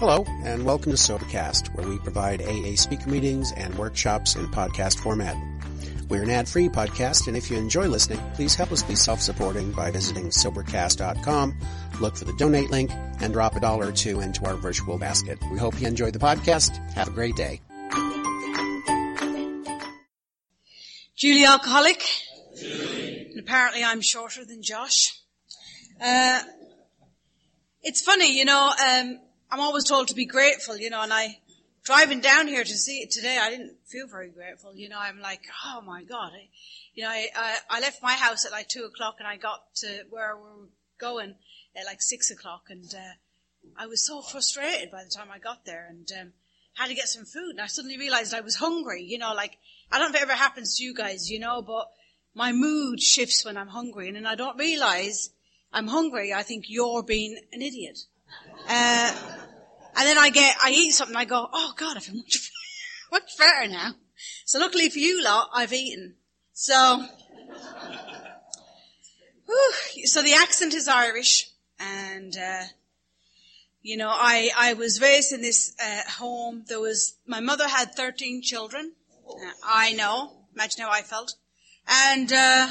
Hello, and welcome to Sobercast, where we provide AA speaker meetings and workshops in podcast format. We're an ad-free podcast, and if you enjoy listening, please help us be self-supporting by visiting Sobercast.com, look for the donate link, and drop a dollar or two into our virtual basket. We hope you enjoy the podcast. Have a great day. Julie Alcoholic. Julie. And apparently I'm shorter than Josh. Uh, it's funny, you know, um, I'm always told to be grateful, you know, and I, driving down here to see it today, I didn't feel very grateful. You know, I'm like, oh my God. I, you know, I, I, I left my house at like two o'clock and I got to where we were going at like six o'clock and, uh, I was so frustrated by the time I got there and, um, had to get some food and I suddenly realized I was hungry, you know, like, I don't know if it ever happens to you guys, you know, but my mood shifts when I'm hungry and then I don't realize I'm hungry. I think you're being an idiot. Uh, and then I get, I eat something, I go, oh God, I feel much, much better now. So luckily for you lot, I've eaten. So, whew, so the accent is Irish, and uh, you know, I I was raised in this uh, home. There was my mother had thirteen children. Uh, I know. Imagine how I felt, and uh,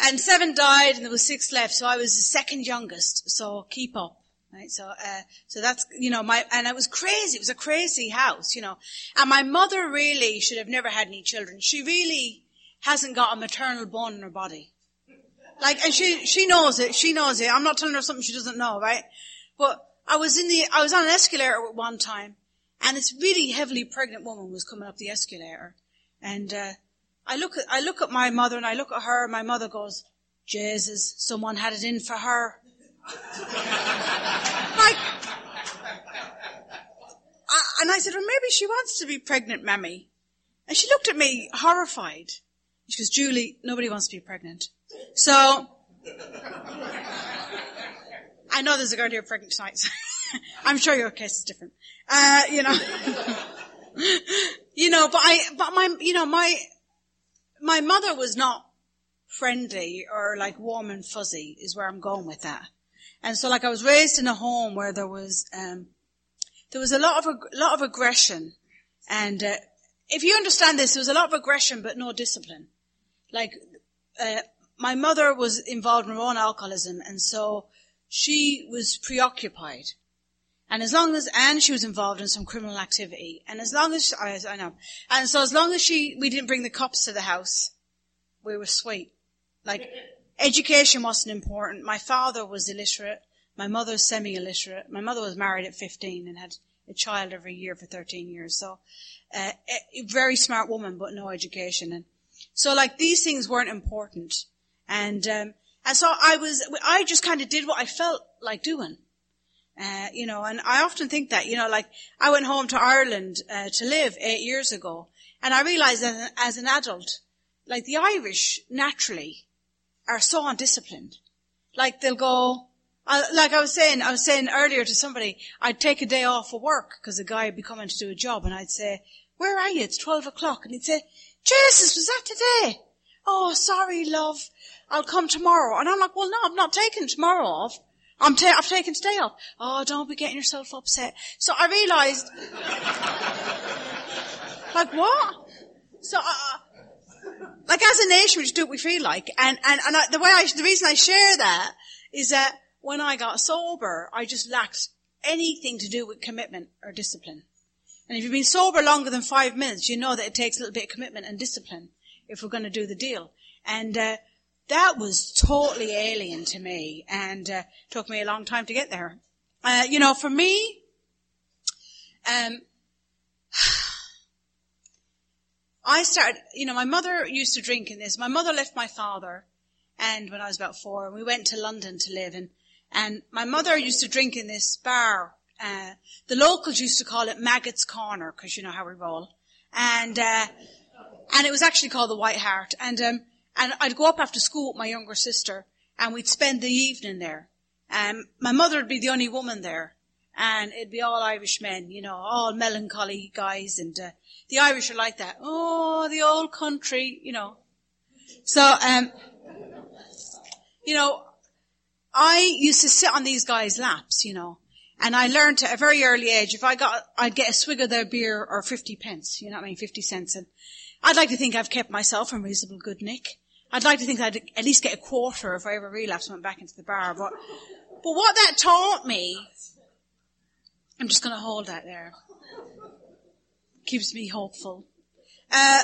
and seven died, and there was six left. So I was the second youngest. So keep up. Right, so, uh, so that's, you know, my, and it was crazy. It was a crazy house, you know. And my mother really should have never had any children. She really hasn't got a maternal bone in her body. Like, and she, she knows it. She knows it. I'm not telling her something she doesn't know, right? But I was in the, I was on an escalator at one time, and this really heavily pregnant woman was coming up the escalator. And, uh, I look at, I look at my mother and I look at her and my mother goes, Jesus, someone had it in for her like, I, and I said, well, maybe she wants to be pregnant, Mammy. And she looked at me horrified. She goes, Julie, nobody wants to be pregnant. So, I know there's a girl here pregnant tonight. So I'm sure your case is different. Uh, you know, you know, but I, but my, you know, my, my mother was not friendly or like warm and fuzzy is where I'm going with that. And so like I was raised in a home where there was, um, there was a lot of, a lot of aggression. And, uh, if you understand this, there was a lot of aggression, but no discipline. Like, uh, my mother was involved in her own alcoholism, and so she was preoccupied. And as long as, and she was involved in some criminal activity, and as long as, I, I know, and so as long as she, we didn't bring the cops to the house, we were sweet. Like, Education wasn't important. My father was illiterate. My mother's semi-illiterate. My mother was married at 15 and had a child every year for 13 years. So, uh, a very smart woman, but no education. And so like these things weren't important. And, um, and so I was, I just kind of did what I felt like doing. Uh, you know, and I often think that, you know, like I went home to Ireland uh, to live eight years ago, and I realized that as an adult, like the Irish naturally are so undisciplined. Like they'll go, uh, like I was saying, I was saying earlier to somebody, I'd take a day off of work because a guy would be coming to do a job and I'd say, where are you? It's 12 o'clock. And he'd say, Jesus, was that today? Oh, sorry, love. I'll come tomorrow. And I'm like, well, no, I'm not taking tomorrow off. I'm ta- I've taken today off. Oh, don't be getting yourself upset. So I realized, like what? So, uh, like as a nation, we just do what we feel like. And, and, and I, the way I, the reason I share that is that when I got sober, I just lacked anything to do with commitment or discipline. And if you've been sober longer than five minutes, you know that it takes a little bit of commitment and discipline if we're going to do the deal. And, uh, that was totally alien to me and, uh, took me a long time to get there. Uh, you know, for me, um, I started, you know, my mother used to drink in this. My mother left my father and when I was about four and we went to London to live and, and my mother used to drink in this bar. Uh, the locals used to call it Maggot's Corner because you know how we roll. And, uh, and it was actually called the White Hart. And, um, and I'd go up after school with my younger sister and we'd spend the evening there. Um, my mother would be the only woman there and it'd be all Irish men, you know, all melancholy guys and, uh, the Irish are like that. Oh, the old country, you know. So, um, you know, I used to sit on these guys' laps, you know, And I learned at a very early age, if I got, I'd get a swig of their beer or 50 pence, you know what I mean, 50 cents. And I'd like to think I've kept myself in reasonable good nick. I'd like to think I'd at least get a quarter if I ever relapsed and went back into the bar. But, but what that taught me, I'm just going to hold that there. Keeps me hopeful. Uh,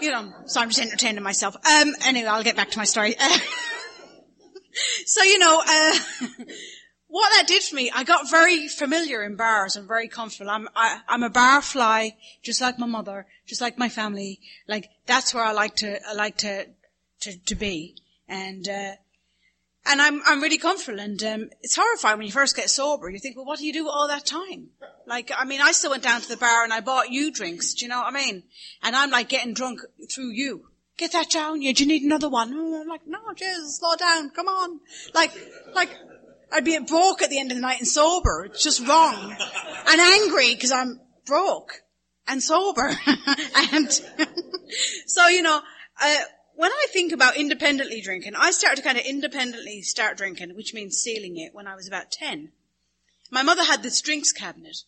you know, so I'm just entertaining myself. Um, anyway, I'll get back to my story. Uh, so, you know, uh, what that did for me, I got very familiar in bars and very comfortable. I'm, I, I'm a bar fly, just like my mother, just like my family. Like, that's where I like to, I like to, to, to be. And, uh, and I'm, I'm really comfortable and, um, it's horrifying when you first get sober. You think, well, what do you do all that time? Like, I mean, I still went down to the bar and I bought you drinks. Do you know what I mean? And I'm like getting drunk through you. Get that down, you. Do you need another one? And I'm like, no, Jesus, slow down. Come on. Like, like, I'd be broke at the end of the night and sober. It's just wrong. and angry because I'm broke and sober. and so, you know, uh, when I think about independently drinking, I started to kind of independently start drinking, which means stealing it when I was about 10. My mother had this drinks cabinet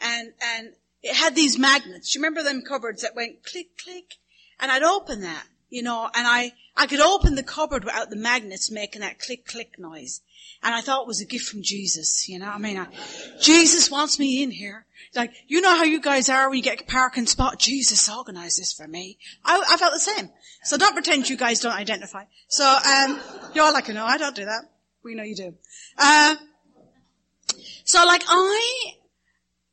and, and it had these magnets. Do you remember them cupboards that went click, click? And I'd open that, you know, and I, I could open the cupboard without the magnets making that click, click noise. And I thought it was a gift from Jesus, you know. I mean, I, Jesus wants me in here. Like, you know how you guys are when you get a parking spot? Jesus organized this for me. I, I felt the same. So don't pretend you guys don't identify. So, um, you're like, no, I don't do that. We know you do. Uh, so like I,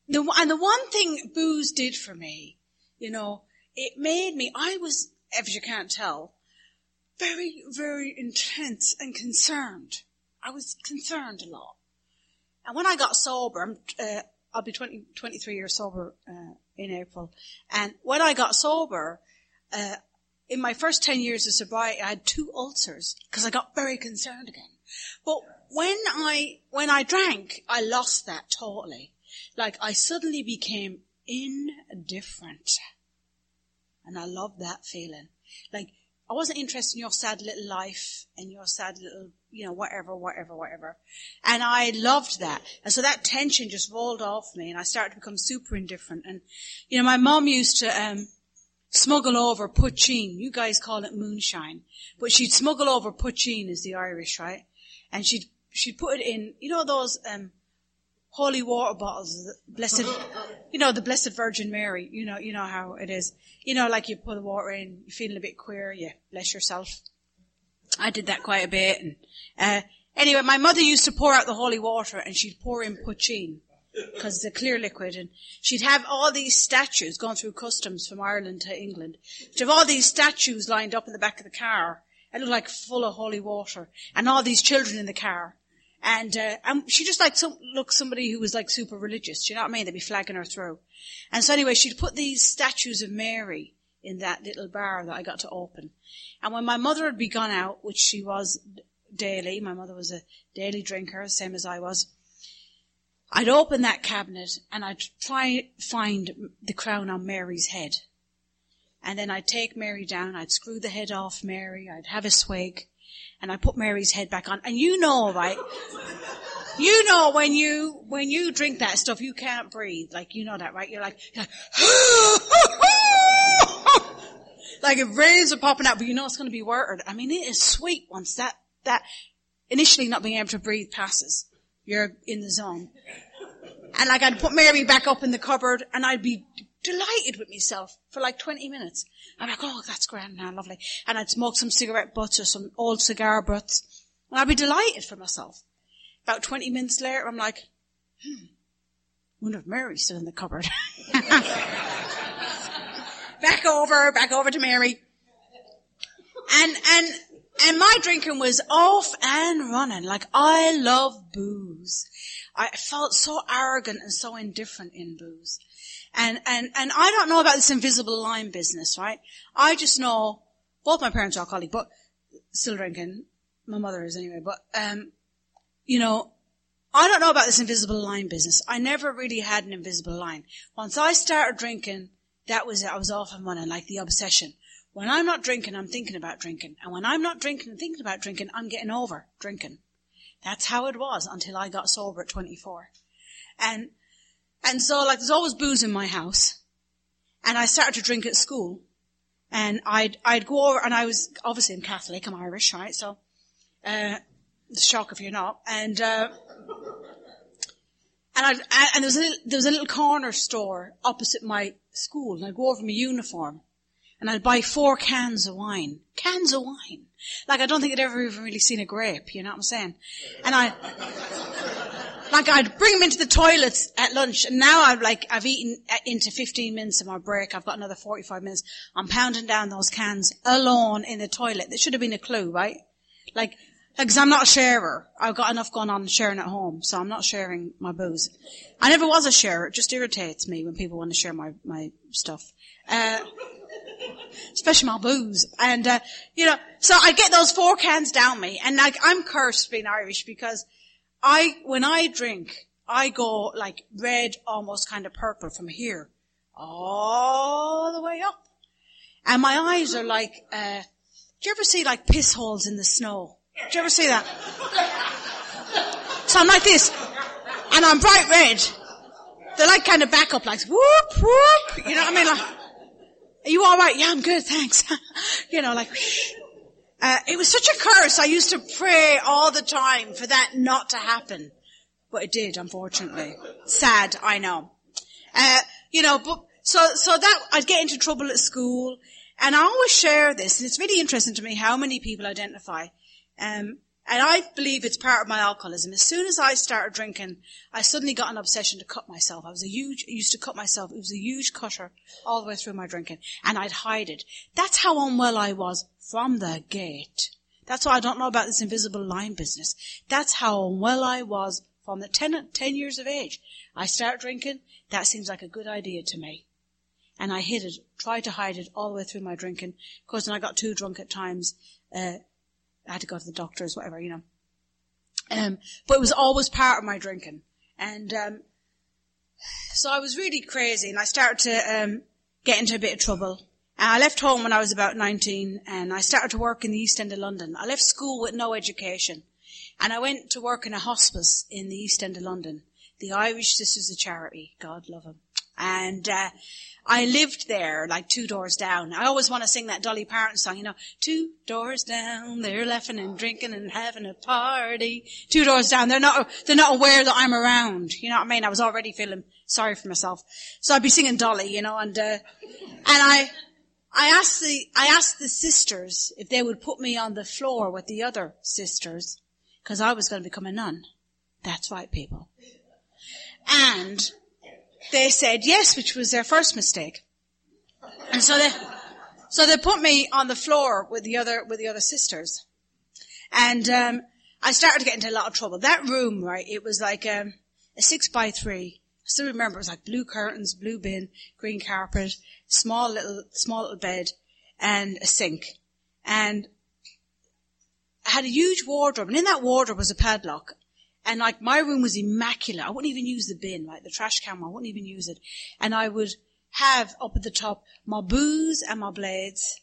the, and the one thing booze did for me, you know, it made me, I was, if you can't tell, very, very intense and concerned. I was concerned a lot. And when I got sober, uh, I'll be 20, 23 years sober uh, in April. And when I got sober, uh, in my first 10 years of sobriety, I had two ulcers because I got very concerned again. But when I, when I drank, I lost that totally. Like I suddenly became indifferent. And I loved that feeling. Like I wasn't interested in your sad little life and your sad little, you know, whatever, whatever, whatever. And I loved that. And so that tension just rolled off me and I started to become super indifferent. And, you know, my mom used to, um, smuggle over poitín. You guys call it moonshine. But she'd smuggle over poitín is the Irish, right? And she'd, she'd put it in, you know those, um, holy water bottles, blessed, you know, the Blessed Virgin Mary, you know, you know how it is. You know, like you put the water in, you're feeling a bit queer, you bless yourself. I did that quite a bit. And, uh, anyway, my mother used to pour out the holy water and she'd pour in poitín because it's a clear liquid and she'd have all these statues going through customs from Ireland to England. She'd have all these statues lined up in the back of the car. It looked like full of holy water and all these children in the car. And, uh, and she just like some, looked somebody who was like super religious. Do you know what I mean? They'd be flagging her through. And so anyway, she'd put these statues of Mary in that little bar that I got to open. And when my mother had be gone out, which she was daily, my mother was a daily drinker, same as I was, I'd open that cabinet and I'd try find the crown on Mary's head. And then I'd take Mary down, I'd screw the head off Mary, I'd have a swig, and I put Mary's head back on. And you know, right? You know when you, when you drink that stuff, you can't breathe. Like, you know that, right? You're like, you're like, like if rays are popping out, but you know it's going to be watered. I mean, it is sweet once that, that initially not being able to breathe passes. You're in the zone. And like I'd put Mary back up in the cupboard and I'd be delighted with myself for like 20 minutes. I'm like, oh, that's grand now, lovely. And I'd smoke some cigarette butts or some old cigar butts. And I'd be delighted for myself. About 20 minutes later, I'm like, hmm, wonder if Mary's still in the cupboard. back over, back over to Mary. And, and, and my drinking was off and running. Like, I love booze. I felt so arrogant and so indifferent in booze. And, and, and I don't know about this invisible line business, right? I just know both my parents are alcoholic, but still drinking. My mother is anyway, but, um, you know, I don't know about this invisible line business. I never really had an invisible line. Once I started drinking, that was it. I was off and running, like the obsession. When I'm not drinking, I'm thinking about drinking. And when I'm not drinking and thinking about drinking, I'm getting over drinking. That's how it was until I got sober at 24. And, and so like there's always booze in my house. And I started to drink at school. And I'd, I'd go over, and I was, obviously I'm Catholic, I'm Irish, right? So, uh, shock if you're not. And, uh, and I, and there was a little, there was a little corner store opposite my school, and I'd go over my uniform, and I'd buy four cans of wine. Cans of wine. Like I don't think I'd ever even really seen a grape, you know what I'm saying? And I, like I'd bring them into the toilets at lunch, and now I've like I've eaten uh, into 15 minutes of my break. I've got another 45 minutes. I'm pounding down those cans alone in the toilet. There should have been a clue, right? Like, because I'm not a sharer. I've got enough going on sharing at home, so I'm not sharing my booze. I never was a sharer. It just irritates me when people want to share my my stuff. Uh, especially my booze. And, uh, you know, so I get those four cans down me and like I'm cursed being Irish because I, when I drink, I go like red, almost kind of purple from here all the way up. And my eyes are like, uh, do you ever see like piss holes in the snow? Do you ever see that? So I'm like this, and I'm bright red. They're like kind of back up, like whoop whoop. You know what I mean? Like, are you all right? Yeah, I'm good, thanks. you know, like. Uh, it was such a curse. I used to pray all the time for that not to happen, but it did, unfortunately. Sad, I know. Uh, you know, but so so that I'd get into trouble at school, and I always share this, and it's really interesting to me how many people identify. Um, and I believe it's part of my alcoholism. As soon as I started drinking, I suddenly got an obsession to cut myself. I was a huge, used to cut myself. It was a huge cutter all the way through my drinking. And I'd hide it. That's how unwell I was from the gate. That's why I don't know about this invisible line business. That's how unwell I was from the 10, 10 years of age. I start drinking. That seems like a good idea to me. And I hid it, tried to hide it all the way through my drinking. Of course, when I got too drunk at times, uh, I had to go to the doctors, whatever, you know. Um, but it was always part of my drinking. And, um, so I was really crazy and I started to, um, get into a bit of trouble. And I left home when I was about 19 and I started to work in the East End of London. I left school with no education and I went to work in a hospice in the East End of London. The Irish Sisters of Charity. God love them. And, uh, I lived there, like two doors down. I always want to sing that Dolly Parton song, you know, two doors down, they're laughing and drinking and having a party. Two doors down, they're not, they're not aware that I'm around. You know what I mean? I was already feeling sorry for myself. So I'd be singing Dolly, you know, and, uh, and I, I asked the, I asked the sisters if they would put me on the floor with the other sisters, cause I was going to become a nun. That's right, people. And they said yes, which was their first mistake. And so they, so they put me on the floor with the other, with the other sisters. And, um, I started to get into a lot of trouble. That room, right, it was like, um, a six by three. I still remember it was like blue curtains, blue bin, green carpet, small little, small little bed, and a sink. And I had a huge wardrobe, and in that wardrobe was a padlock. And like my room was immaculate. I wouldn't even use the bin, like the trash can. I wouldn't even use it. And I would have up at the top my booze and my blades,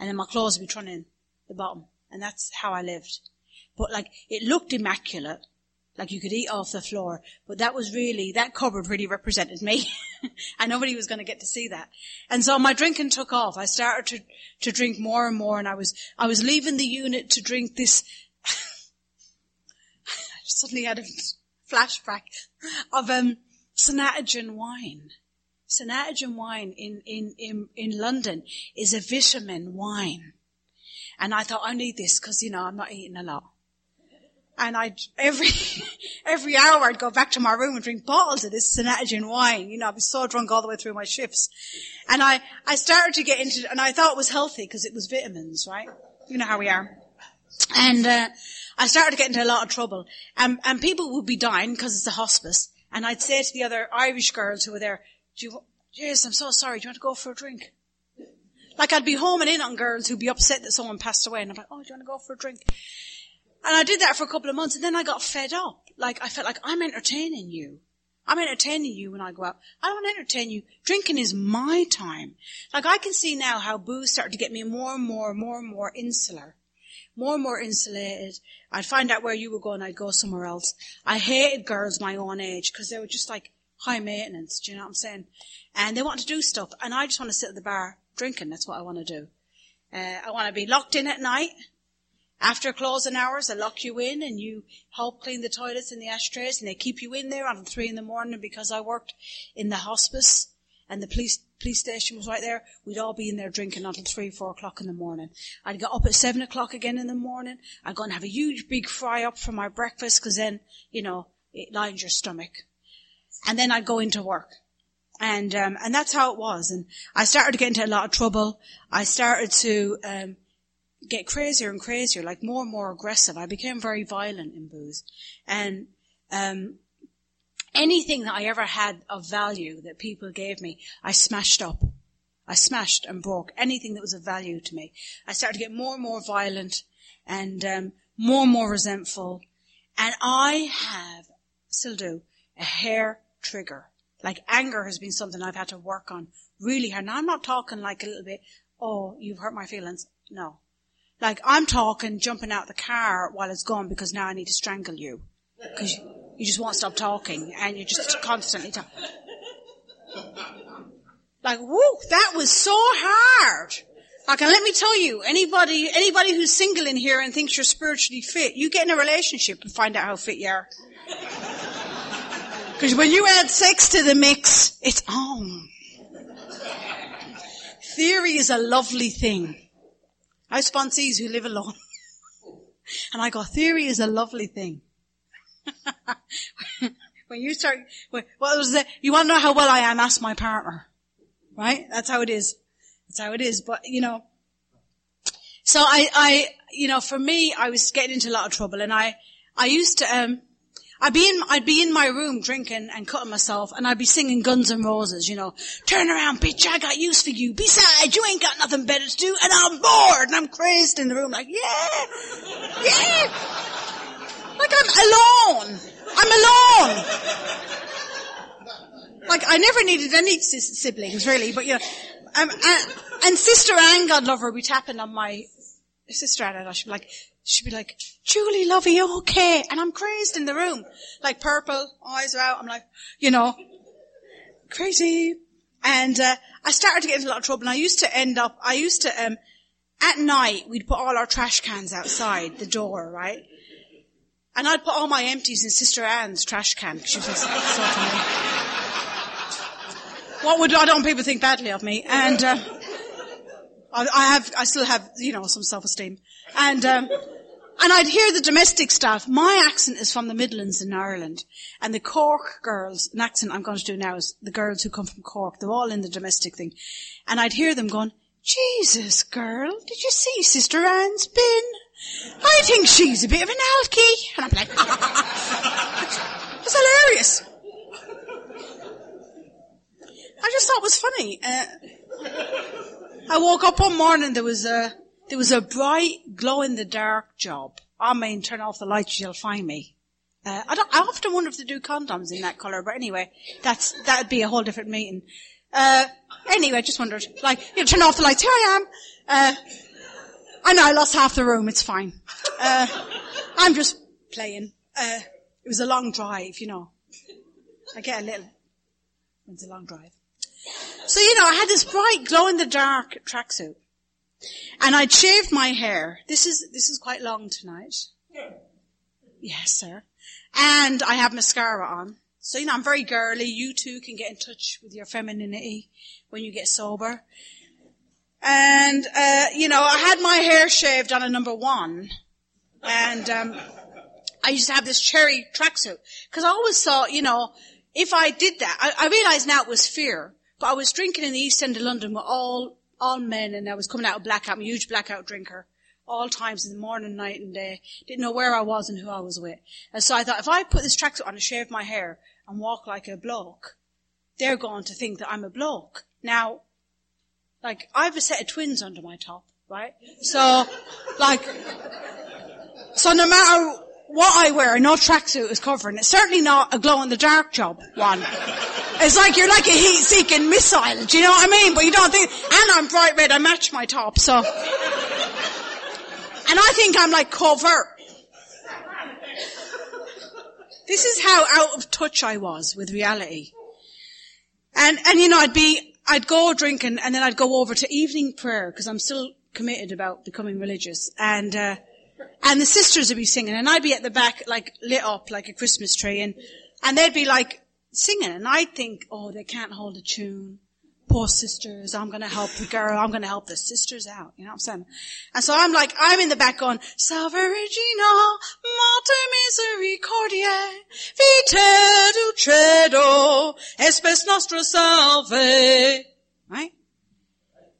and then my clothes would be thrown in the bottom. And that's how I lived. But like it looked immaculate, like you could eat off the floor. But that was really that cupboard really represented me, and nobody was going to get to see that. And so my drinking took off. I started to to drink more and more, and I was I was leaving the unit to drink this suddenly had a flashback of um, St. wine. St. wine in, in, in, in London is a vitamin wine. And I thought, I need this because, you know, I'm not eating a lot. And I'd, every, every hour I'd go back to my room and drink bottles of this St. wine. You know, I'd be so drunk all the way through my shifts. And I, I started to get into, and I thought it was healthy because it was vitamins, right? You know how we are. And, uh, I started to get into a lot of trouble. And, and people would be dying because it's a hospice. And I'd say to the other Irish girls who were there, do you, yes, I'm so sorry. Do you want to go for a drink? Like I'd be homing in on girls who'd be upset that someone passed away and I'm like, oh, do you want to go for a drink? And I did that for a couple of months and then I got fed up. Like I felt like I'm entertaining you. I'm entertaining you when I go out. I don't want to entertain you. Drinking is my time. Like I can see now how booze started to get me more and more and more and more insular more and more insulated. I'd find out where you were going, I'd go somewhere else. I hated girls my own age because they were just like high maintenance, do you know what I'm saying? And they want to do stuff and I just want to sit at the bar drinking, that's what I want to do. Uh, I want to be locked in at night. After closing hours, they lock you in and you help clean the toilets and the ashtrays and they keep you in there until three in the morning because I worked in the hospice and the police police station was right there. We'd all be in there drinking until three, four o'clock in the morning. I'd get up at seven o'clock again in the morning. I'd go and have a huge big fry up for my breakfast because then, you know, it lines your stomach. And then I'd go into work. And, um, and that's how it was. And I started to get into a lot of trouble. I started to, um, get crazier and crazier, like more and more aggressive. I became very violent in booze. And, um, anything that I ever had of value that people gave me, I smashed up. I smashed and broke anything that was of value to me. I started to get more and more violent and um, more and more resentful. And I have, still do, a hair trigger. Like anger has been something I've had to work on really hard. Now I'm not talking like a little bit, oh, you've hurt my feelings. No. Like I'm talking jumping out the car while it's gone because now I need to strangle you. Because you just won't stop talking and you're just constantly talking. Like, whoo, that was so hard. Like, and let me tell you, anybody, anybody who's single in here and thinks you're spiritually fit, you get in a relationship and find out how fit you are. Because when you add sex to the mix, it's on. Theory is a lovely thing. I have sponsees who live alone. and I go, theory is a lovely thing. when you start, what was that? You want to know how well I am? Ask my partner. Right? That's how it is. That's how it is. But, you know, so I, I, you know, for me, I was getting into a lot of trouble and I, I used to, um, I'd be in, I'd be in my room drinking and cutting myself and I'd be singing Guns and Roses, you know, turn around bitch, I got use for you. Besides, you ain't got nothing better to do and I'm bored and I'm crazed in the room like, yeah, yeah. Like I'm alone. I'm alone. Like I never needed any siblings really, but you know, um, and, and Sister Anne, God love her, be tapping on my sister Anne, should be like, she'd be like, Julie, love, you okay? And I'm crazed in the room, like purple, eyes are out. I'm like, you know, crazy. And uh, I started to get into a lot of trouble. And I used to end up, I used to, um, at night, we'd put all our trash cans outside the door, right? And I'd put all my empties in Sister Anne's trash can because she was so funny. What would I don't people think badly of me? And uh, I, I, have, I still have, you know, some self-esteem. And um, and I'd hear the domestic staff. My accent is from the Midlands in Ireland, and the Cork girls, an accent I'm going to do now is the girls who come from Cork. They're all in the domestic thing, and I'd hear them going, "Jesus, girl, did you see Sister Anne's bin?" I think she's a bit of an alky. And I'm like, it's hilarious. I just thought it was funny. Uh, I woke up one morning, there was a, there was a bright glow in the dark job. I mean, turn off the lights, you'll find me. Uh, I, I, often wonder if they do condoms in that colour, but anyway, that's, that'd be a whole different meeting. Uh, anyway, just wondered, like, you know, turn off the lights, here I am. Uh, I know I lost half the room. It's fine. Uh, I'm just playing. Uh, it was a long drive, you know. I get a little. It's a long drive. So you know, I had this bright glow in the dark tracksuit, and I'd shaved my hair. This is this is quite long tonight. Yes, sir. And I have mascara on. So you know, I'm very girly. You too can get in touch with your femininity when you get sober. And, uh, you know, I had my hair shaved on a number one. And, um, I used to have this cherry tracksuit. Cause I always thought, you know, if I did that, I, I realized now it was fear. But I was drinking in the East End of London with all, all men and I was coming out of blackout. I'm a huge blackout drinker. All times in the morning, night and day. Didn't know where I was and who I was with. And so I thought, if I put this tracksuit on and shave my hair and walk like a bloke, they're going to think that I'm a bloke. Now, like, I have a set of twins under my top, right? So, like, so no matter what I wear, no tracksuit is covering. It's certainly not a glow in the dark job one. It's like you're like a heat seeking missile, do you know what I mean? But you don't think, and I'm bright red, I match my top, so. And I think I'm like covert. This is how out of touch I was with reality. And, and you know, I'd be, I'd go drinking and then I'd go over to evening prayer because I'm still committed about becoming religious. And, uh, and the sisters would be singing and I'd be at the back like lit up like a Christmas tree and, and they'd be like singing and I'd think, oh, they can't hold a tune poor sisters, I'm gonna help the girl, I'm gonna help the sisters out, you know what I'm saying? And so I'm like, I'm in the back going, Salve Regina, Mater Misericordiae, Vita Dulcedo, Espes Nostra Salve. Right?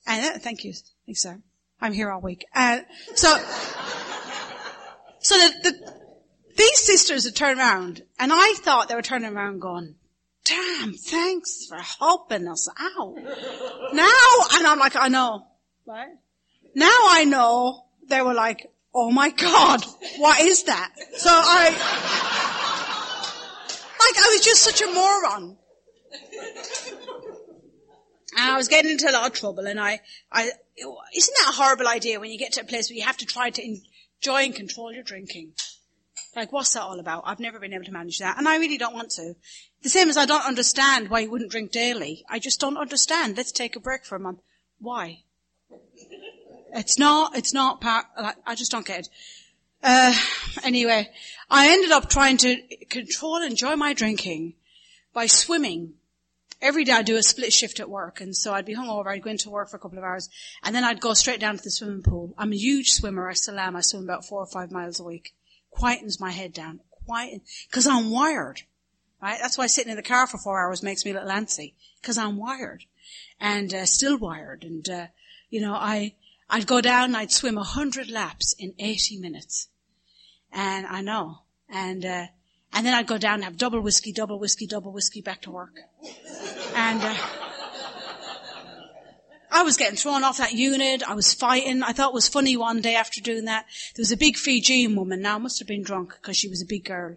And uh, thank you. Thanks, sir. I'm here all week. Uh, so, so the, the, these sisters had turned around, and I thought they were turning around going, damn, thanks for helping us out. Now, and I'm like, I know, right? Now I know they were like, oh my god, what is that? So I, like I was just such a moron. And I was getting into a lot of trouble and I, I, isn't that a horrible idea when you get to a place where you have to try to enjoy and control your drinking? Like, what's that all about? I've never been able to manage that, and I really don't want to. The same as I don't understand why you wouldn't drink daily. I just don't understand. Let's take a break for a month. Why? It's not, it's not part, I just don't get it. Uh, anyway, I ended up trying to control and enjoy my drinking by swimming. Every day I'd do a split shift at work, and so I'd be hungover, I'd go into work for a couple of hours, and then I'd go straight down to the swimming pool. I'm a huge swimmer, I still am, I swim about four or five miles a week quietens my head down. Quiet, cause I'm wired. Right? That's why sitting in the car for four hours makes me a little antsy. Cause I'm wired. And, uh, still wired. And, uh, you know, I, I'd go down and I'd swim a hundred laps in 80 minutes. And I know. And, uh, and then I'd go down and have double whiskey, double whiskey, double whiskey back to work. And, uh, I was getting thrown off that unit. I was fighting. I thought it was funny one day after doing that. There was a big Fijian woman. Now, must have been drunk because she was a big girl.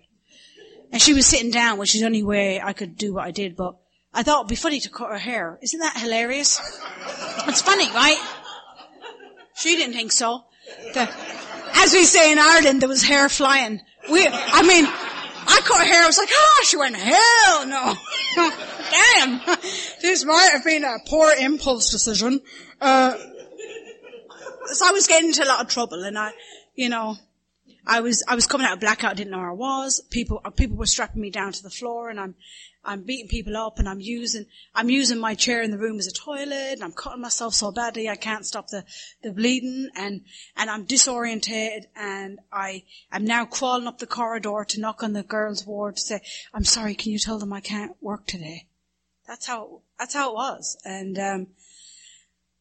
And she was sitting down, which is the only way I could do what I did, but I thought it'd be funny to cut her hair. Isn't that hilarious? It's funny, right? She didn't think so. The, as we say in Ireland, there was hair flying. We, I mean, I cut her hair, I was like, oh, she went, hell no. Damn. This might have been a poor impulse decision. Uh, so I was getting into a lot of trouble and I, you know, I was, I was coming out of blackout, didn't know where I was. People, people were strapping me down to the floor and I'm, I'm beating people up and I'm using, I'm using my chair in the room as a toilet and I'm cutting myself so badly I can't stop the, the bleeding and, and I'm disorientated and I am now crawling up the corridor to knock on the girls' ward to say, I'm sorry, can you tell them I can't work today? That's how, that's how it was. And, um,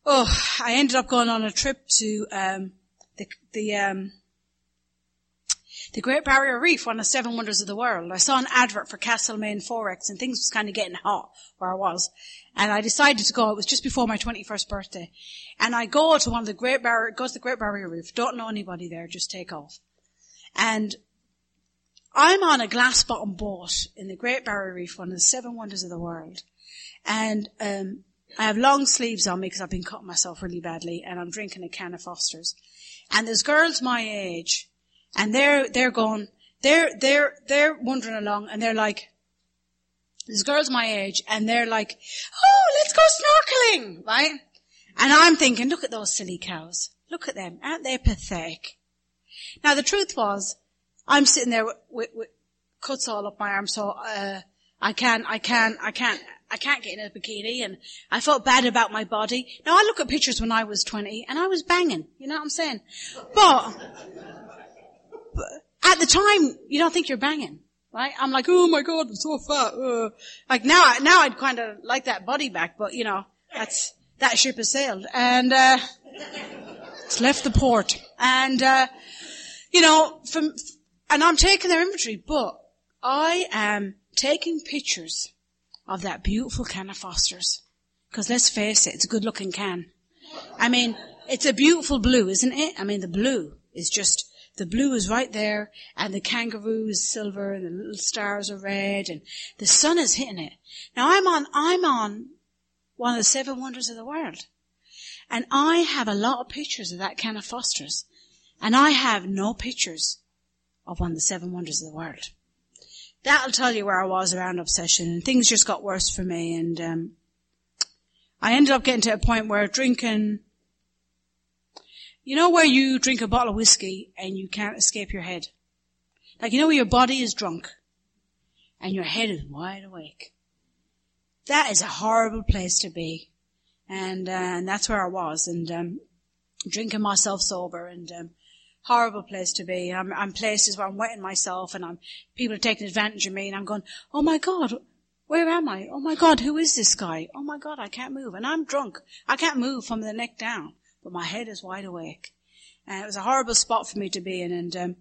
oh, I ended up going on a trip to, um, the, the, um, the Great Barrier Reef, one of the seven wonders of the world. I saw an advert for Castlemaine XXXX and things was kind of getting hot where I was. And I decided to go. It was just before my 21st birthday. And I go to one of the Great Barrier, goes to the Great Barrier Reef. Don't know anybody there, just take off. And I'm on a glass bottom boat in the Great Barrier Reef, one of the seven wonders of the world. And, um, I have long sleeves on me because I've been cutting myself really badly and I'm drinking a can of Foster's. And there's girls my age and they're, they're going, they're, they're, they're wandering along and they're like, there's girls my age and they're like, oh, let's go snorkeling, right? And I'm thinking, look at those silly cows. Look at them. Aren't they pathetic? Now the truth was, I'm sitting there with, with, with cuts all up my arm, so, uh, I can't, I can't, I can't, I can't get in a bikini and I felt bad about my body. Now I look at pictures when I was 20 and I was banging, you know what I'm saying? But, at the time, you don't think you're banging, right? I'm like, oh my god, I'm so fat. Uh. Like now, now I'd kind of like that body back, but you know, that's, that ship has sailed and, uh, it's left the port. And, uh, you know, from, and I'm taking their inventory, but I am taking pictures of that beautiful can of Foster's. Cause let's face it, it's a good looking can. I mean, it's a beautiful blue, isn't it? I mean, the blue is just the blue is right there and the kangaroo is silver and the little stars are red and the sun is hitting it. Now I'm on, I'm on one of the seven wonders of the world. And I have a lot of pictures of that can of Foster's. And I have no pictures of one of the seven wonders of the world. That'll tell you where I was around obsession and things just got worse for me and, um, I ended up getting to a point where drinking, you know where you drink a bottle of whiskey and you can't escape your head? Like you know where your body is drunk and your head is wide awake. That is a horrible place to be. And, uh, and that's where I was and, um, drinking myself sober and, um, horrible place to be. I'm, I'm places where I'm wetting myself and I'm, people are taking advantage of me and I'm going, oh my God, where am I? Oh my God, who is this guy? Oh my God, I can't move. And I'm drunk. I can't move from the neck down, but my head is wide awake. And it was a horrible spot for me to be in. And, um,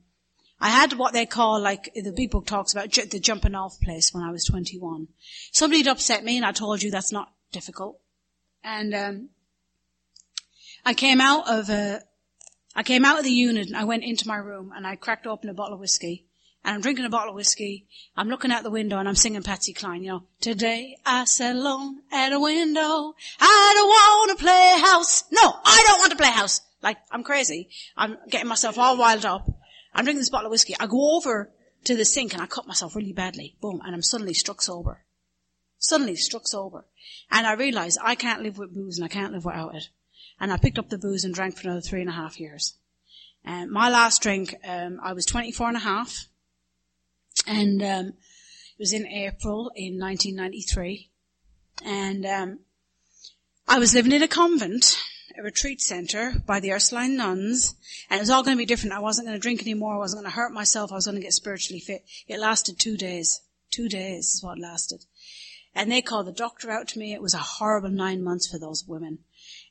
I had what they call, like, the big book talks about ju- the jumping off place when I was 21. Somebody had upset me and I told you that's not difficult. And, um, I came out of a, I came out of the unit and I went into my room and I cracked open a bottle of whiskey. And I'm drinking a bottle of whiskey. I'm looking out the window and I'm singing Patsy Cline, you know. Today I sat alone at a window. I don't want to play house. No, I don't want to play house. Like, I'm crazy. I'm getting myself all wild up. I'm drinking this bottle of whiskey. I go over to the sink and I cut myself really badly. Boom. And I'm suddenly struck sober. Suddenly struck sober. And I realize I can't live with booze and I can't live without it. And I picked up the booze and drank for another three and a half years. And my last drink, um, I was 24 and a half. And, um, it was in April in 1993. And, um, I was living in a convent, a retreat center by the Ursuline nuns. And it was all going to be different. I wasn't going to drink anymore. I wasn't going to hurt myself. I was going to get spiritually fit. It lasted two days. Two days is what lasted. And they called the doctor out to me. It was a horrible nine months for those women.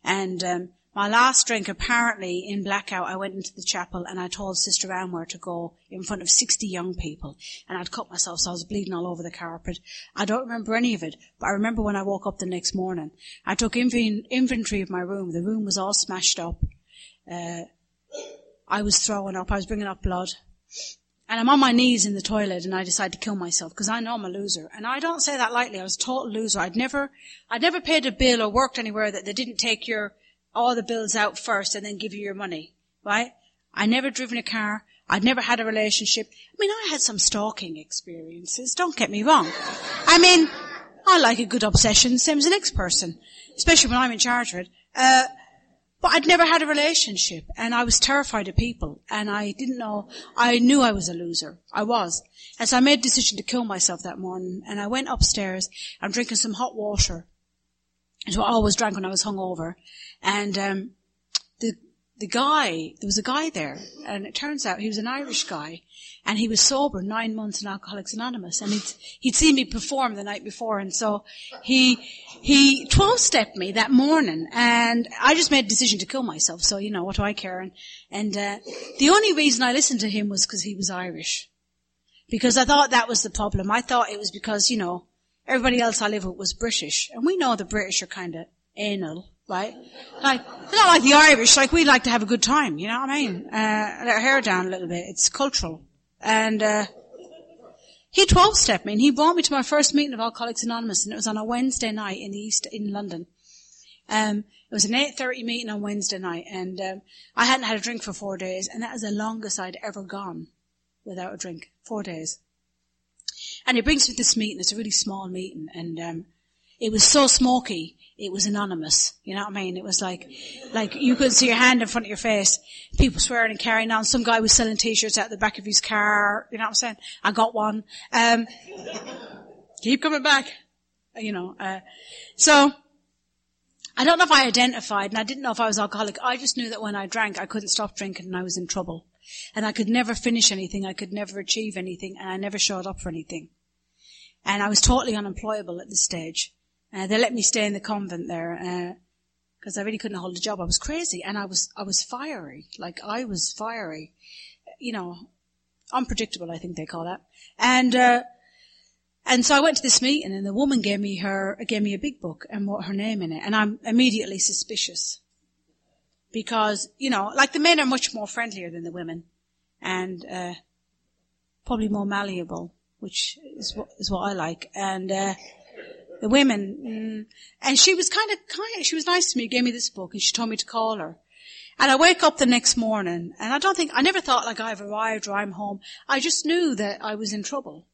And um, my last drink, apparently in blackout, I went into the chapel and I told Sister Anwar to go in front of 60 young people. And I'd cut myself so I was bleeding all over the carpet. I don't remember any of it, but I remember when I woke up the next morning. I took inv- inventory of my room. The room was all smashed up. Uh, I was throwing up. I was bringing up blood. And I'm on my knees in the toilet and I decide to kill myself because I know I'm a loser. And I don't say that lightly. I was a total loser. I'd never, I'd never paid a bill or worked anywhere that they didn't take your, all the bills out first and then give you your money. Right? I never driven a car. I'd never had a relationship. I mean, I had some stalking experiences. Don't get me wrong. I mean, I like a good obsession, same as the next person. Especially when I'm in charge of it. Uh, but I'd never had a relationship and I was terrified of people and I didn't know, I knew I was a loser. I was. And so I made a decision to kill myself that morning and I went upstairs. I'm drinking some hot water. What I always drank when I was hungover. And, um, the, the guy, there was a guy there and it turns out he was an Irish guy and he was sober nine months in Alcoholics Anonymous and he'd, he'd seen me perform the night before and so he, he 12 stepped me that morning and I just made a decision to kill myself so you know what do I care and, and, uh, the only reason I listened to him was because he was Irish. Because I thought that was the problem. I thought it was because, you know, everybody else I live with was British and we know the British are kind of anal right? Like, not like the Irish, like we like to have a good time, you know what I mean? Uh, let our hair down a little bit. It's cultural. And, uh, he 12 stepped me and he brought me to my first meeting of Alcoholics Anonymous and it was on a Wednesday night in the East, in London. Um, it was an 8.30 meeting on Wednesday night and, um, I hadn't had a drink for four days and that was the longest I'd ever gone without a drink. Four days. And he brings me to this meeting. It's a really small meeting and, um, it was so smoky it was anonymous. You know what I mean? It was like, like you couldn't see your hand in front of your face, people swearing and carrying on. Some guy was selling t-shirts out the back of his car. You know what I'm saying? I got one. Um, keep coming back. You know, uh, so, I don't know if I identified and I didn't know if I was alcoholic. I just knew that when I drank, I couldn't stop drinking and I was in trouble. And I could never finish anything. I could never achieve anything and I never showed up for anything. And I was totally unemployable at this stage. Uh, they let me stay in the convent there because uh, I really couldn't hold a job. I was crazy, and I was I was fiery. Like I was fiery, you know, unpredictable. I think they call that. And uh, and so I went to this meeting, and the woman gave me her gave me a big book and wrote her name in it, and I'm immediately suspicious because you know, like the men are much more friendlier than the women, and uh, probably more malleable, which is what is what I like, and. The women. Mm, and she was kind of, kind she was nice to me, gave me this book and she told me to call her. And I wake up the next morning and I don't think, I never thought like I've arrived or I'm home. I just knew that I was in trouble.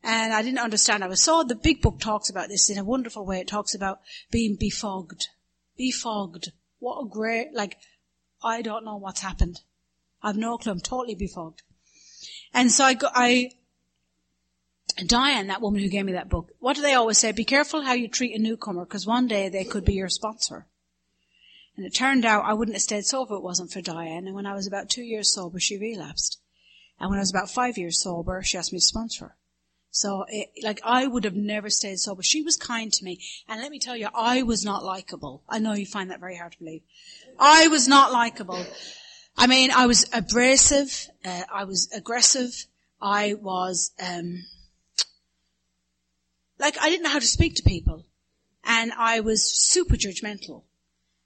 And I didn't understand. I saw the big book talks about this in a wonderful way. It talks about being befogged. Befogged. What a great, like, I don't know what's happened. I've no clue. I'm totally befogged. And so I, go, I, Diane, that woman who gave me that book, what do they always say? Be careful how you treat a newcomer, because one day they could be your sponsor. And it turned out I wouldn't have stayed sober if it wasn't for Diane. And when I was about two years sober, she relapsed. And when I was about five years sober, she asked me to sponsor her. So, it, like, I would have never stayed sober. She was kind to me. And let me tell you, I was not likable. I know you find that very hard to believe. I was not likable. I mean, I was abrasive. Uh, I was aggressive. I was, um, like, I didn't know how to speak to people. And I was super judgmental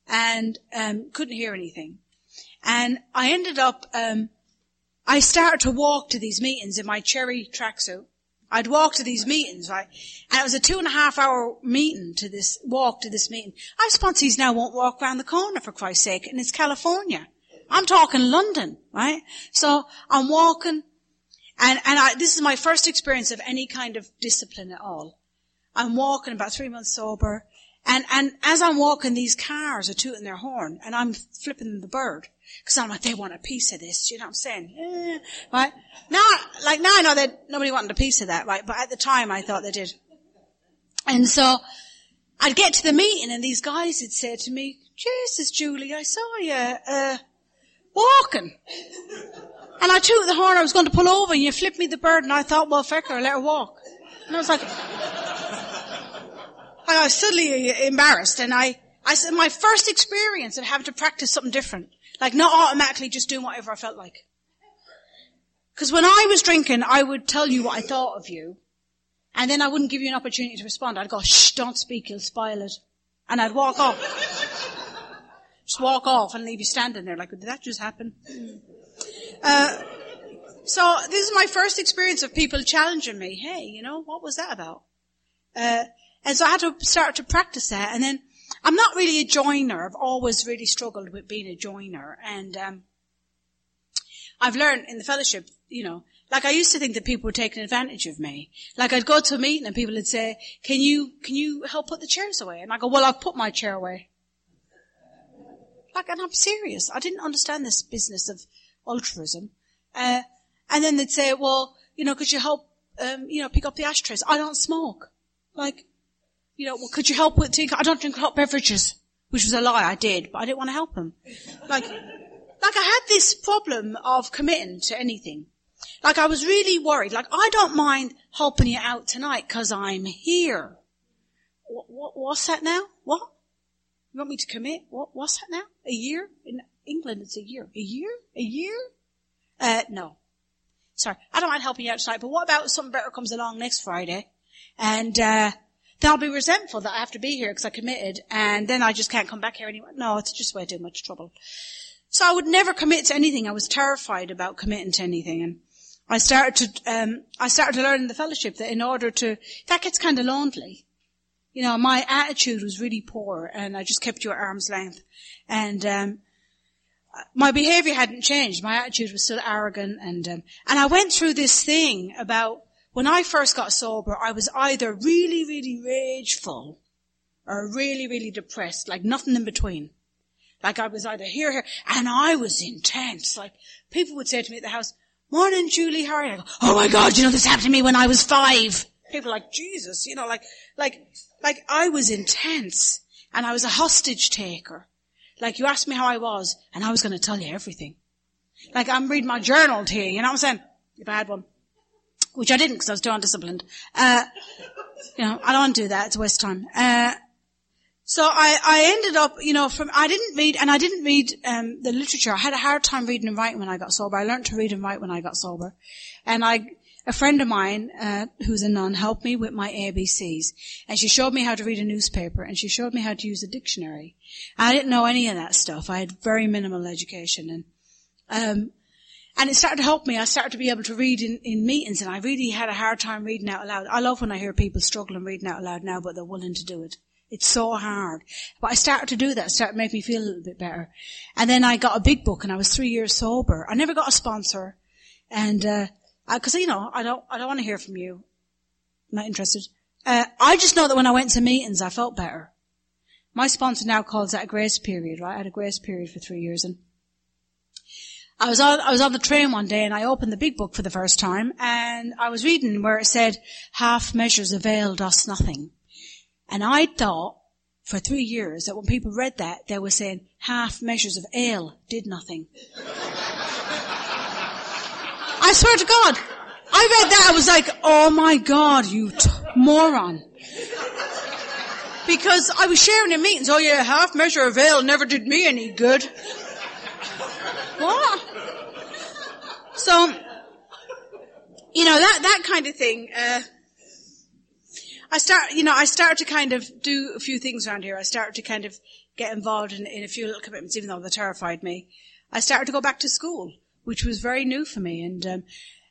and um, couldn't hear anything. And I ended up, um, I started to walk to these meetings in my cherry tracksuit. I'd walk to these meetings, right? And it was a two and a half hour meeting to this, walk to this meeting. Have sponsees now won't walk around the corner for Christ's sake, and it's California. I'm talking London, right? So I'm walking, and, and I, this is my first experience of any kind of discipline at all. I'm walking about three months sober, and, and as I'm walking, these cars are tooting their horn, and I'm flipping the bird. Cause I'm like, they want a piece of this, you know what I'm saying? Eh, right? Now, like now I know that nobody wanted a piece of that, right? But at the time I thought they did. And so, I'd get to the meeting and these guys would say to me, Jesus Julie, I saw you, uh, walking. And I took the horn, I was going to pull over and you flipped me the bird and I thought, well, fecker, let her walk. And I was like, I was suddenly embarrassed and I, I said my first experience of having to practice something different. Like not automatically just doing whatever I felt like. Because when I was drinking, I would tell you what I thought of you. And then I wouldn't give you an opportunity to respond. I'd go, shh, don't speak, you'll spoil it. And I'd walk off. just walk off and leave you standing there like, did that just happen? Uh, so this is my first experience of people challenging me. Hey, you know, what was that about? Uh, and so I had to start to practice that. And then I'm not really a joiner. I've always really struggled with being a joiner. And um, I've learned in the fellowship, you know, like I used to think that people were taking advantage of me. Like I'd go to a meeting and people would say, "Can you can you help put the chairs away?" And I go, "Well, I've put my chair away." Like, and I'm serious. I didn't understand this business of altruism. Uh, and then they'd say, "Well, you know, could you help, um, you know, pick up the ashtrays?" I don't smoke. Like, you know, well, could you help with, I don't drink hot beverages. Which was a lie, I did, but I didn't want to help them. Like, like I had this problem of committing to anything. Like I was really worried. Like I don't mind helping you out tonight because I'm here. What, what, what's that now? What? You want me to commit? What, what's that now? A year? In England it's a year. A year? A year? Uh, no. Sorry. I don't mind helping you out tonight, but what about if something better comes along next Friday? And, uh, then I'll be resentful that I have to be here because I committed and then I just can't come back here anymore. No, it's just way too much trouble. So I would never commit to anything. I was terrified about committing to anything and I started to, um, I started to learn in the fellowship that in order to, that gets kind of lonely. You know, my attitude was really poor and I just kept you at arm's length and, um, my behavior hadn't changed. My attitude was still arrogant and, um, and I went through this thing about when I first got sober, I was either really, really rageful or really, really depressed, like nothing in between. Like I was either here, here, and I was intense. Like people would say to me at the house, morning Julie, how are you? Go, oh my God, you know, this happened to me when I was five. People like, Jesus, you know, like, like, like I was intense and I was a hostage taker. Like you asked me how I was and I was going to tell you everything. Like I'm reading my journal to you, you know what I'm saying? If I had one which I didn't because I was too undisciplined. Uh, you know, I don't do that. It's a waste of time. Uh, so I, I ended up, you know, from, I didn't read, and I didn't read, um, the literature. I had a hard time reading and writing when I got sober. I learned to read and write when I got sober. And I, a friend of mine, uh, who's a nun helped me with my ABCs. And she showed me how to read a newspaper and she showed me how to use a dictionary. I didn't know any of that stuff. I had very minimal education and, um, and it started to help me. I started to be able to read in, in meetings and I really had a hard time reading out loud. I love when I hear people struggling reading out loud now, but they're willing to do it. It's so hard. But I started to do that, started to make me feel a little bit better. And then I got a big book and I was three years sober. I never got a sponsor. And, uh, I, cause you know, I don't, I don't want to hear from you. I'm not interested. Uh, I just know that when I went to meetings, I felt better. My sponsor now calls that a grace period, right? I had a grace period for three years and I was on, I was on the train one day and I opened the big book for the first time and I was reading where it said, half measures availed us nothing. And I thought for three years that when people read that, they were saying half measures of ale did nothing. I swear to God, I read that, I was like, oh my God, you t- moron. Because I was sharing in meetings, oh yeah, half measure of ale never did me any good. What? So, you know, that, that kind of thing, uh, I start, you know, I started to kind of do a few things around here. I started to kind of get involved in, in a few little commitments, even though they terrified me. I started to go back to school, which was very new for me. And, um,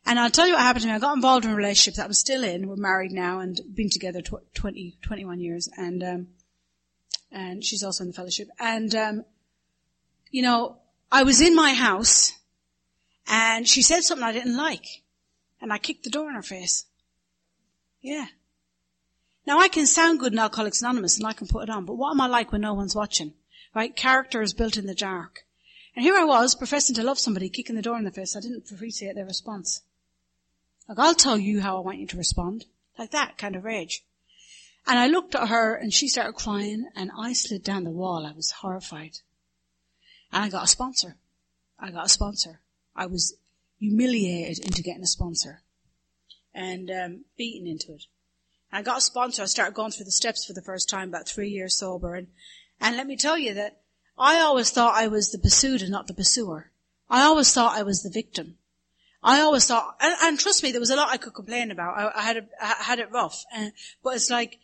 and I'll tell you what happened to me. I got involved in a relationship that I'm still in. We're married now and been together tw- 20, 21 years. And, um, and she's also in the fellowship. And, um, you know, I was in my house and she said something I didn't like. And I kicked the door in her face. Yeah. Now I can sound good in Alcoholics Anonymous and I can put it on, but what am I like when no one's watching? Right? Character is built in the dark. And here I was professing to love somebody, kicking the door in the face. I didn't appreciate their response. Like, I'll tell you how I want you to respond. Like that kind of rage. And I looked at her and she started crying and I slid down the wall. I was horrified. And I got a sponsor. I got a sponsor. I was humiliated into getting a sponsor and um, beaten into it. I got a sponsor. I started going through the steps for the first time, about three years sober. And, and let me tell you that I always thought I was the pursued and not the pursuer. I always thought I was the victim. I always thought, and, and trust me, there was a lot I could complain about. I, I had, a, I had it rough, and, but it's like,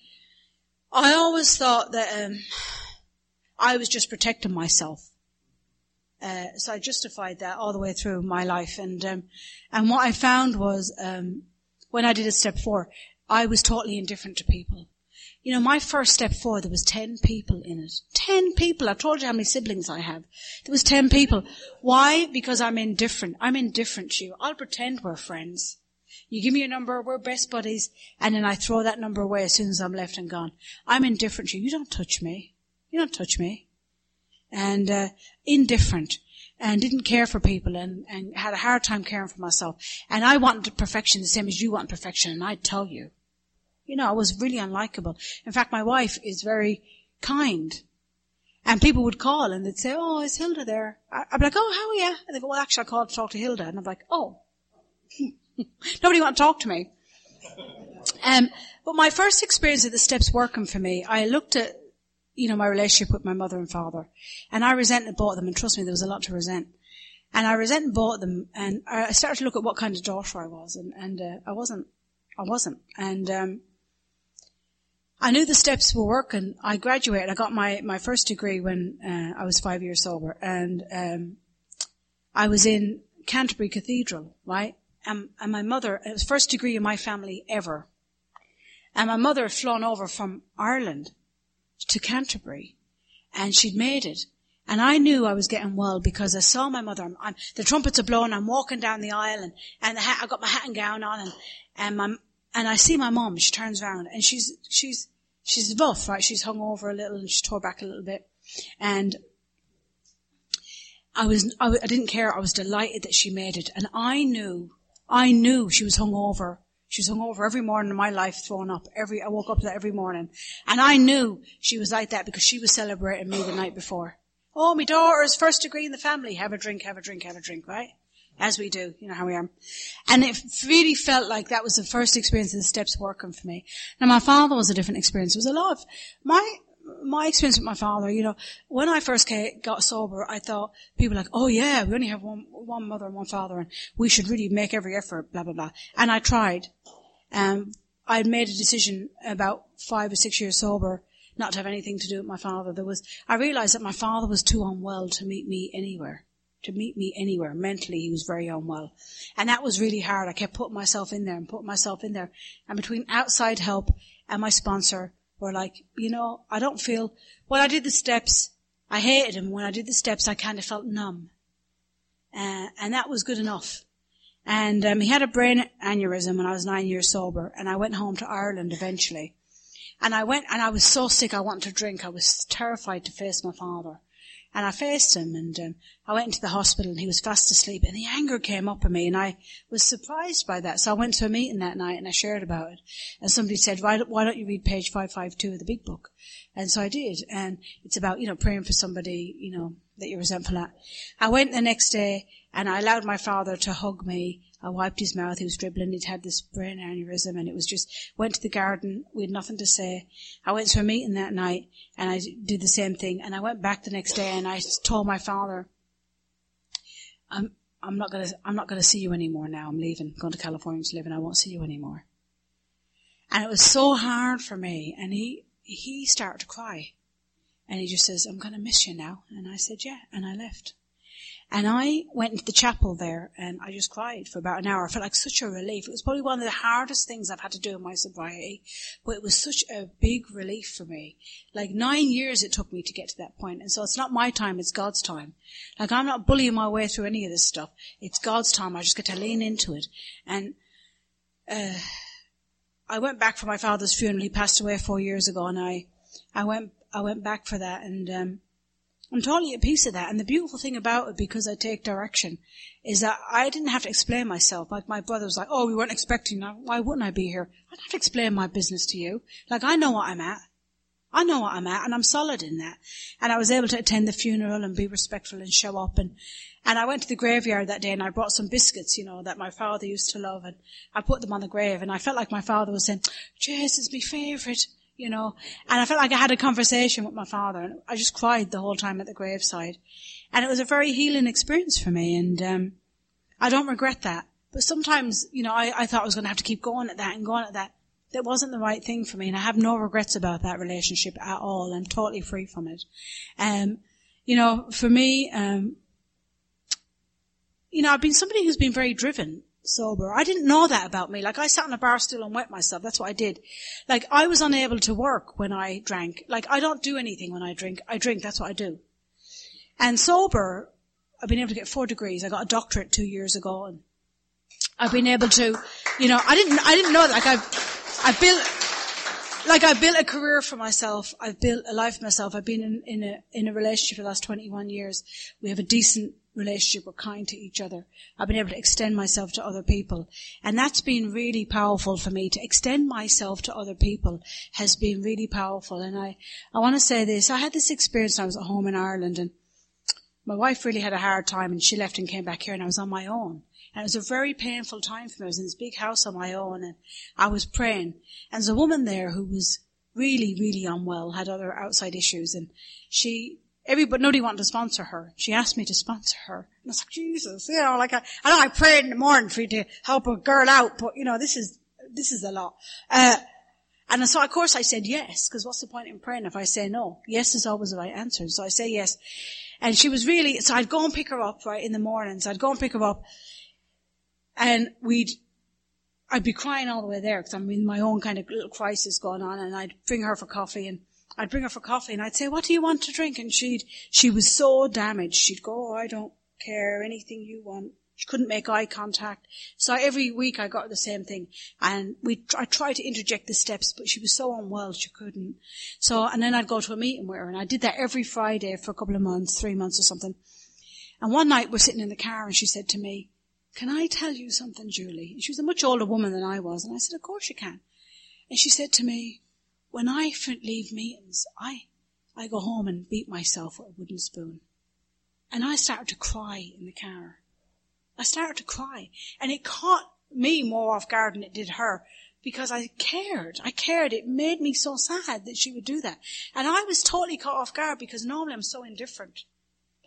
I always thought that um, I was just protecting myself. Uh, so I justified that all the way through my life, and um, and what I found was um, when I did a step four, I was totally indifferent to people. You know, my first step forward, there was 10 people in it. 10 people. I told you how many siblings I have. There was 10 people. Why? Because I'm indifferent. I'm indifferent to you. I'll pretend we're friends. You give me a number, we're best buddies, and then I throw that number away as soon as I'm left and gone. I'm indifferent to you. You don't touch me. You don't touch me. And, uh, indifferent. And didn't care for people and, and had a hard time caring for myself. And I wanted perfection the same as you want perfection, and I'd tell you. You know, I was really unlikable. In fact, my wife is very kind. And people would call and they'd say, oh, is Hilda there? I'd be like, oh, how are you? And they go, well, actually, I called to talk to Hilda. And I'm like, oh. Nobody want to talk to me. Um, but my first experience of the steps working for me, I looked at, you know, my relationship with my mother and father. And I resented both of them. And trust me, there was a lot to resent. And I resented both of them. And I started to look at what kind of daughter I was. And, and uh, I wasn't. I wasn't. And um, I knew the steps were working. I graduated. I got my, my first degree when uh, I was five years sober, and um, I was in Canterbury Cathedral, right? And, and my mother, it was first degree in my family ever. And my mother had flown over from Ireland to Canterbury, and she'd made it. And I knew I was getting well because I saw my mother. I'm, I'm, the trumpets are blowing. I'm walking down the aisle, and and hat, I got my hat and gown on, and and my and I see my mom. She turns around, and she's she's she's rough, right? She's hung over a little and she tore back a little bit. And I was, I, I didn't care. I was delighted that she made it. And I knew, I knew she was hung over. She was hung over every morning in my life, thrown up. Every, I woke up to that every morning. And I knew she was like that because she was celebrating me the night before. Oh, my daughter's first degree in the family. Have a drink, have a drink, have a drink, right? As we do, you know how we are. And it really felt like that was the first experience of the steps working for me. Now my father was a different experience. It was a lot of, my, my experience with my father, you know, when I first came, got sober, I thought people were like, oh yeah, we only have one, one mother and one father and we should really make every effort, blah, blah, blah. And I tried. Um, I'd made a decision about five or six years sober not to have anything to do with my father. There was, I realized that my father was too unwell to meet me anywhere to meet me anywhere. Mentally, he was very unwell. And that was really hard. I kept putting myself in there and putting myself in there. And between outside help and my sponsor, were like, you know, I don't feel, when I did the steps, I hated them. When I did the steps, I kind of felt numb. Uh, and that was good enough. And um, he had a brain aneurysm when I was nine years sober, and I went home to Ireland eventually. And I went, and I was so sick I wanted to drink. I was terrified to face my father. And I faced him and um, I went into the hospital and he was fast asleep and the anger came up in me and I was surprised by that. So I went to a meeting that night and I shared about it. And somebody said, why, why don't you read page 552 of the big book? And so I did. And it's about, you know, praying for somebody, you know, that you're resentful at. I went the next day and I allowed my father to hug me I wiped his mouth. He was dribbling. He'd had this brain aneurysm and it was just, went to the garden. We had nothing to say. I went to a meeting that night and I did the same thing. And I went back the next day and I told my father, I'm, I'm not gonna, I'm not gonna see you anymore now. I'm leaving, I'm going to California to live and I won't see you anymore. And it was so hard for me. And he, he started to cry. And he just says, I'm gonna miss you now. And I said, yeah. And I left. And I went into the chapel there and I just cried for about an hour. I felt like such a relief. It was probably one of the hardest things I've had to do in my sobriety, but it was such a big relief for me. Like nine years it took me to get to that point. And so it's not my time, it's God's time. Like I'm not bullying my way through any of this stuff. It's God's time. I just get to lean into it. And, uh, I went back for my father's funeral. He passed away four years ago and I, I went, I went back for that and, um, I'm totally at peace with that. And the beautiful thing about it, because I take direction, is that I didn't have to explain myself. Like my brother was like, oh, we weren't expecting that. Why wouldn't I be here? I don't have to explain my business to you. Like I know what I'm at. I know what I'm at and I'm solid in that. And I was able to attend the funeral and be respectful and show up and, and I went to the graveyard that day and I brought some biscuits, you know, that my father used to love and I put them on the grave and I felt like my father was saying, Jesus my favourite you know. And I felt like I had a conversation with my father, and I just cried the whole time at the graveside. And it was a very healing experience for me, and um, I don't regret that. But sometimes, you know, I, I thought I was going to have to keep going at that and going at that. That wasn't the right thing for me, and I have no regrets about that relationship at all. I'm totally free from it. Um, you know, for me, um, you know, I've been somebody who's been very driven sober. I didn't know that about me. Like I sat on a bar stool and wet myself. That's what I did. Like I was unable to work when I drank. Like I don't do anything when I drink. I drink. That's what I do. And sober, I've been able to get four degrees. I got a doctorate two years ago and I've been able to, you know, I didn't, I didn't know that. Like I've, I built, like I built a career for myself. I've built a life for myself. I've been in, in a, in a relationship for the last 21 years. We have a decent relationship. We're kind to each other. I've been able to extend myself to other people. And that's been really powerful for me. To extend myself to other people has been really powerful. And I, I want to say this. I had this experience when I was at home in Ireland and my wife really had a hard time and she left and came back here and I was on my own. And it was a very painful time for me. I was in this big house on my own and I was praying. And there's a woman there who was really, really unwell, had other outside issues and she everybody, nobody wanted to sponsor her. She asked me to sponsor her. And I was like, Jesus, you know, like I, I know I prayed in the morning for you to help a girl out, but you know, this is, this is a lot. Uh, and so of course I said yes, because what's the point in praying if I say no? Yes is always the right answer. So I say yes. And she was really, so I'd go and pick her up, right, in the mornings. I'd go and pick her up and we'd, I'd be crying all the way there because I'm in my own kind of little crisis going on and I'd bring her for coffee and I'd bring her for coffee and I'd say, what do you want to drink? And she'd, she was so damaged. She'd go, oh, I don't care, anything you want. She couldn't make eye contact. So every week I got the same thing. And we, I tried to interject the steps, but she was so unwell she couldn't. So, and then I'd go to a meeting with her and I did that every Friday for a couple of months, three months or something. And one night we're sitting in the car and she said to me, can I tell you something, Julie? And she was a much older woman than I was. And I said, of course you can. And she said to me, when I leave meetings, I, I go home and beat myself with a wooden spoon. And I started to cry in the car. I started to cry. And it caught me more off guard than it did her because I cared. I cared. It made me so sad that she would do that. And I was totally caught off guard because normally I'm so indifferent.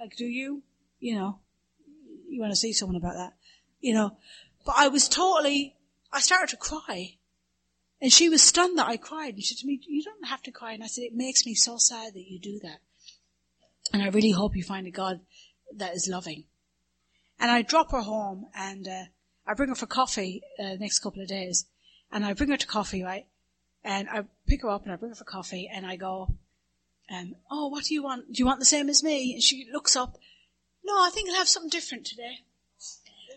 Like, do you? You know, you want to see someone about that? You know, but I was totally, I started to cry and she was stunned that I cried. And she said to me, you don't have to cry. And I said, it makes me so sad that you do that. And I really hope you find a God that is loving. And I drop her home and, uh, I bring her for coffee, uh, next couple of days. And I bring her to coffee, right? And I pick her up and I bring her for coffee and I go, um, oh, what do you want? Do you want the same as me? And she looks up. No, I think I'll have something different today.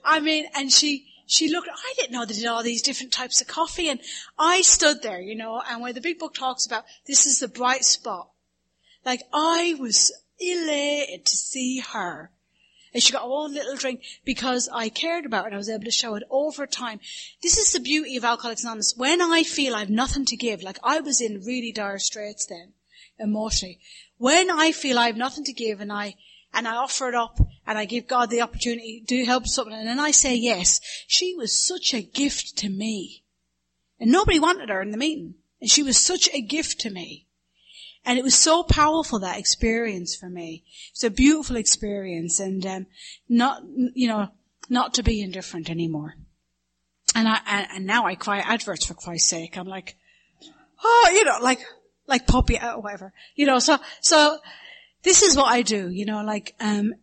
I mean, and she, she looked, I didn't know they did all these different types of coffee and I stood there, you know, and where the big book talks about this is the bright spot. Like I was elated to see her. And she got her own little drink because I cared about her and I was able to show it over time. This is the beauty of Alcoholics Anonymous. When I feel I've nothing to give, like I was in really dire straits then, emotionally. When I feel I have nothing to give and I, and I offer it up and I give God the opportunity to help something and then I say yes, she was such a gift to me. And nobody wanted her in the meeting. And she was such a gift to me. And it was so powerful, that experience for me. It's a beautiful experience and, um, not, you know, not to be indifferent anymore. And I, and now I cry adverts for Christ's sake. I'm like, oh, you know, like, like puppy or whatever, you know, so, so this is what I do, you know, like, um,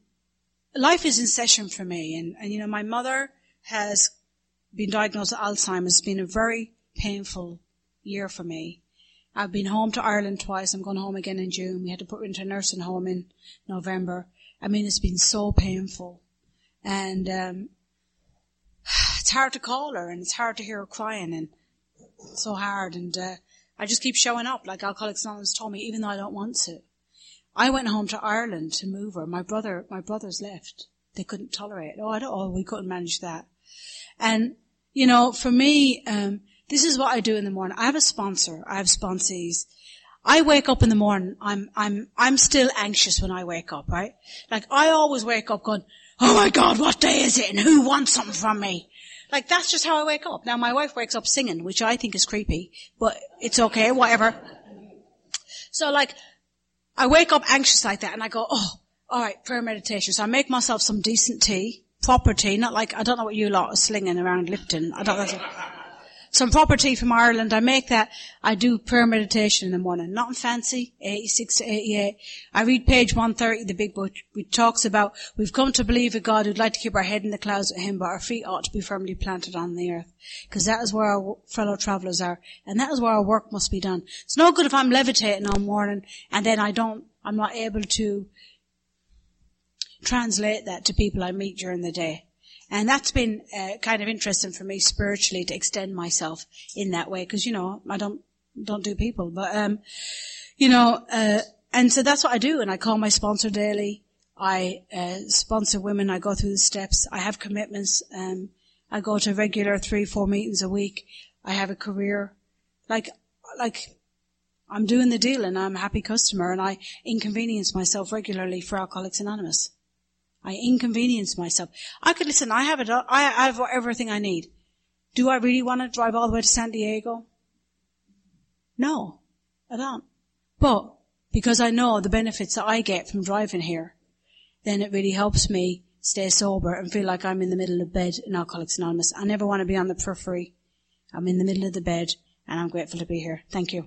life is in session for me and, and you know, my mother has been diagnosed with Alzheimer's. It's been a very painful year for me. I've been home to Ireland twice. I'm going home again in June. We had to put her into a nursing home in November. I mean, it's been so painful. And, um, it's hard to call her and it's hard to hear her crying and so hard. And, uh, I just keep showing up like Alcoholics Anonymous told me, even though I don't want to. I went home to Ireland to move her. My brother, my brothers left. They couldn't tolerate it. Oh, oh, we couldn't manage that. And, you know, for me, um, this is what I do in the morning. I have a sponsor. I have sponsees. I wake up in the morning. I'm, I'm, I'm still anxious when I wake up, right? Like I always wake up going, oh my God, what day is it? And who wants something from me? Like that's just how I wake up. Now my wife wakes up singing, which I think is creepy, but it's okay, whatever. So like, I wake up anxious like that and I go, oh, alright, prayer meditation. So I make myself some decent tea, proper tea, not like, I don't know what you lot are slinging around Lipton. I don't know some property from Ireland. I make that. I do prayer meditation in the morning. Nothing fancy. 86 to 88. I read page 130, the big book, which talks about we've come to believe a God who'd like to keep our head in the clouds with him, but our feet ought to be firmly planted on the earth. Because that is where our fellow travelers are. And that is where our work must be done. It's no good if I'm levitating all morning and then I don't, I'm not able to translate that to people I meet during the day. And that's been uh, kind of interesting for me spiritually to extend myself in that way because you know I don't don't do people, but um, you know, uh, and so that's what I do. And I call my sponsor daily. I uh, sponsor women. I go through the steps. I have commitments. Um, I go to regular three, four meetings a week. I have a career. Like, like, I'm doing the deal and I'm a happy customer and I inconvenience myself regularly for Alcoholics Anonymous. I inconvenience myself. I could listen. I have it. I have everything I need. Do I really want to drive all the way to San Diego? No, I don't. But because I know the benefits that I get from driving here, then it really helps me stay sober and feel like I'm in the middle of bed in Alcoholics Anonymous. I never want to be on the periphery. I'm in the middle of the bed and I'm grateful to be here. Thank you.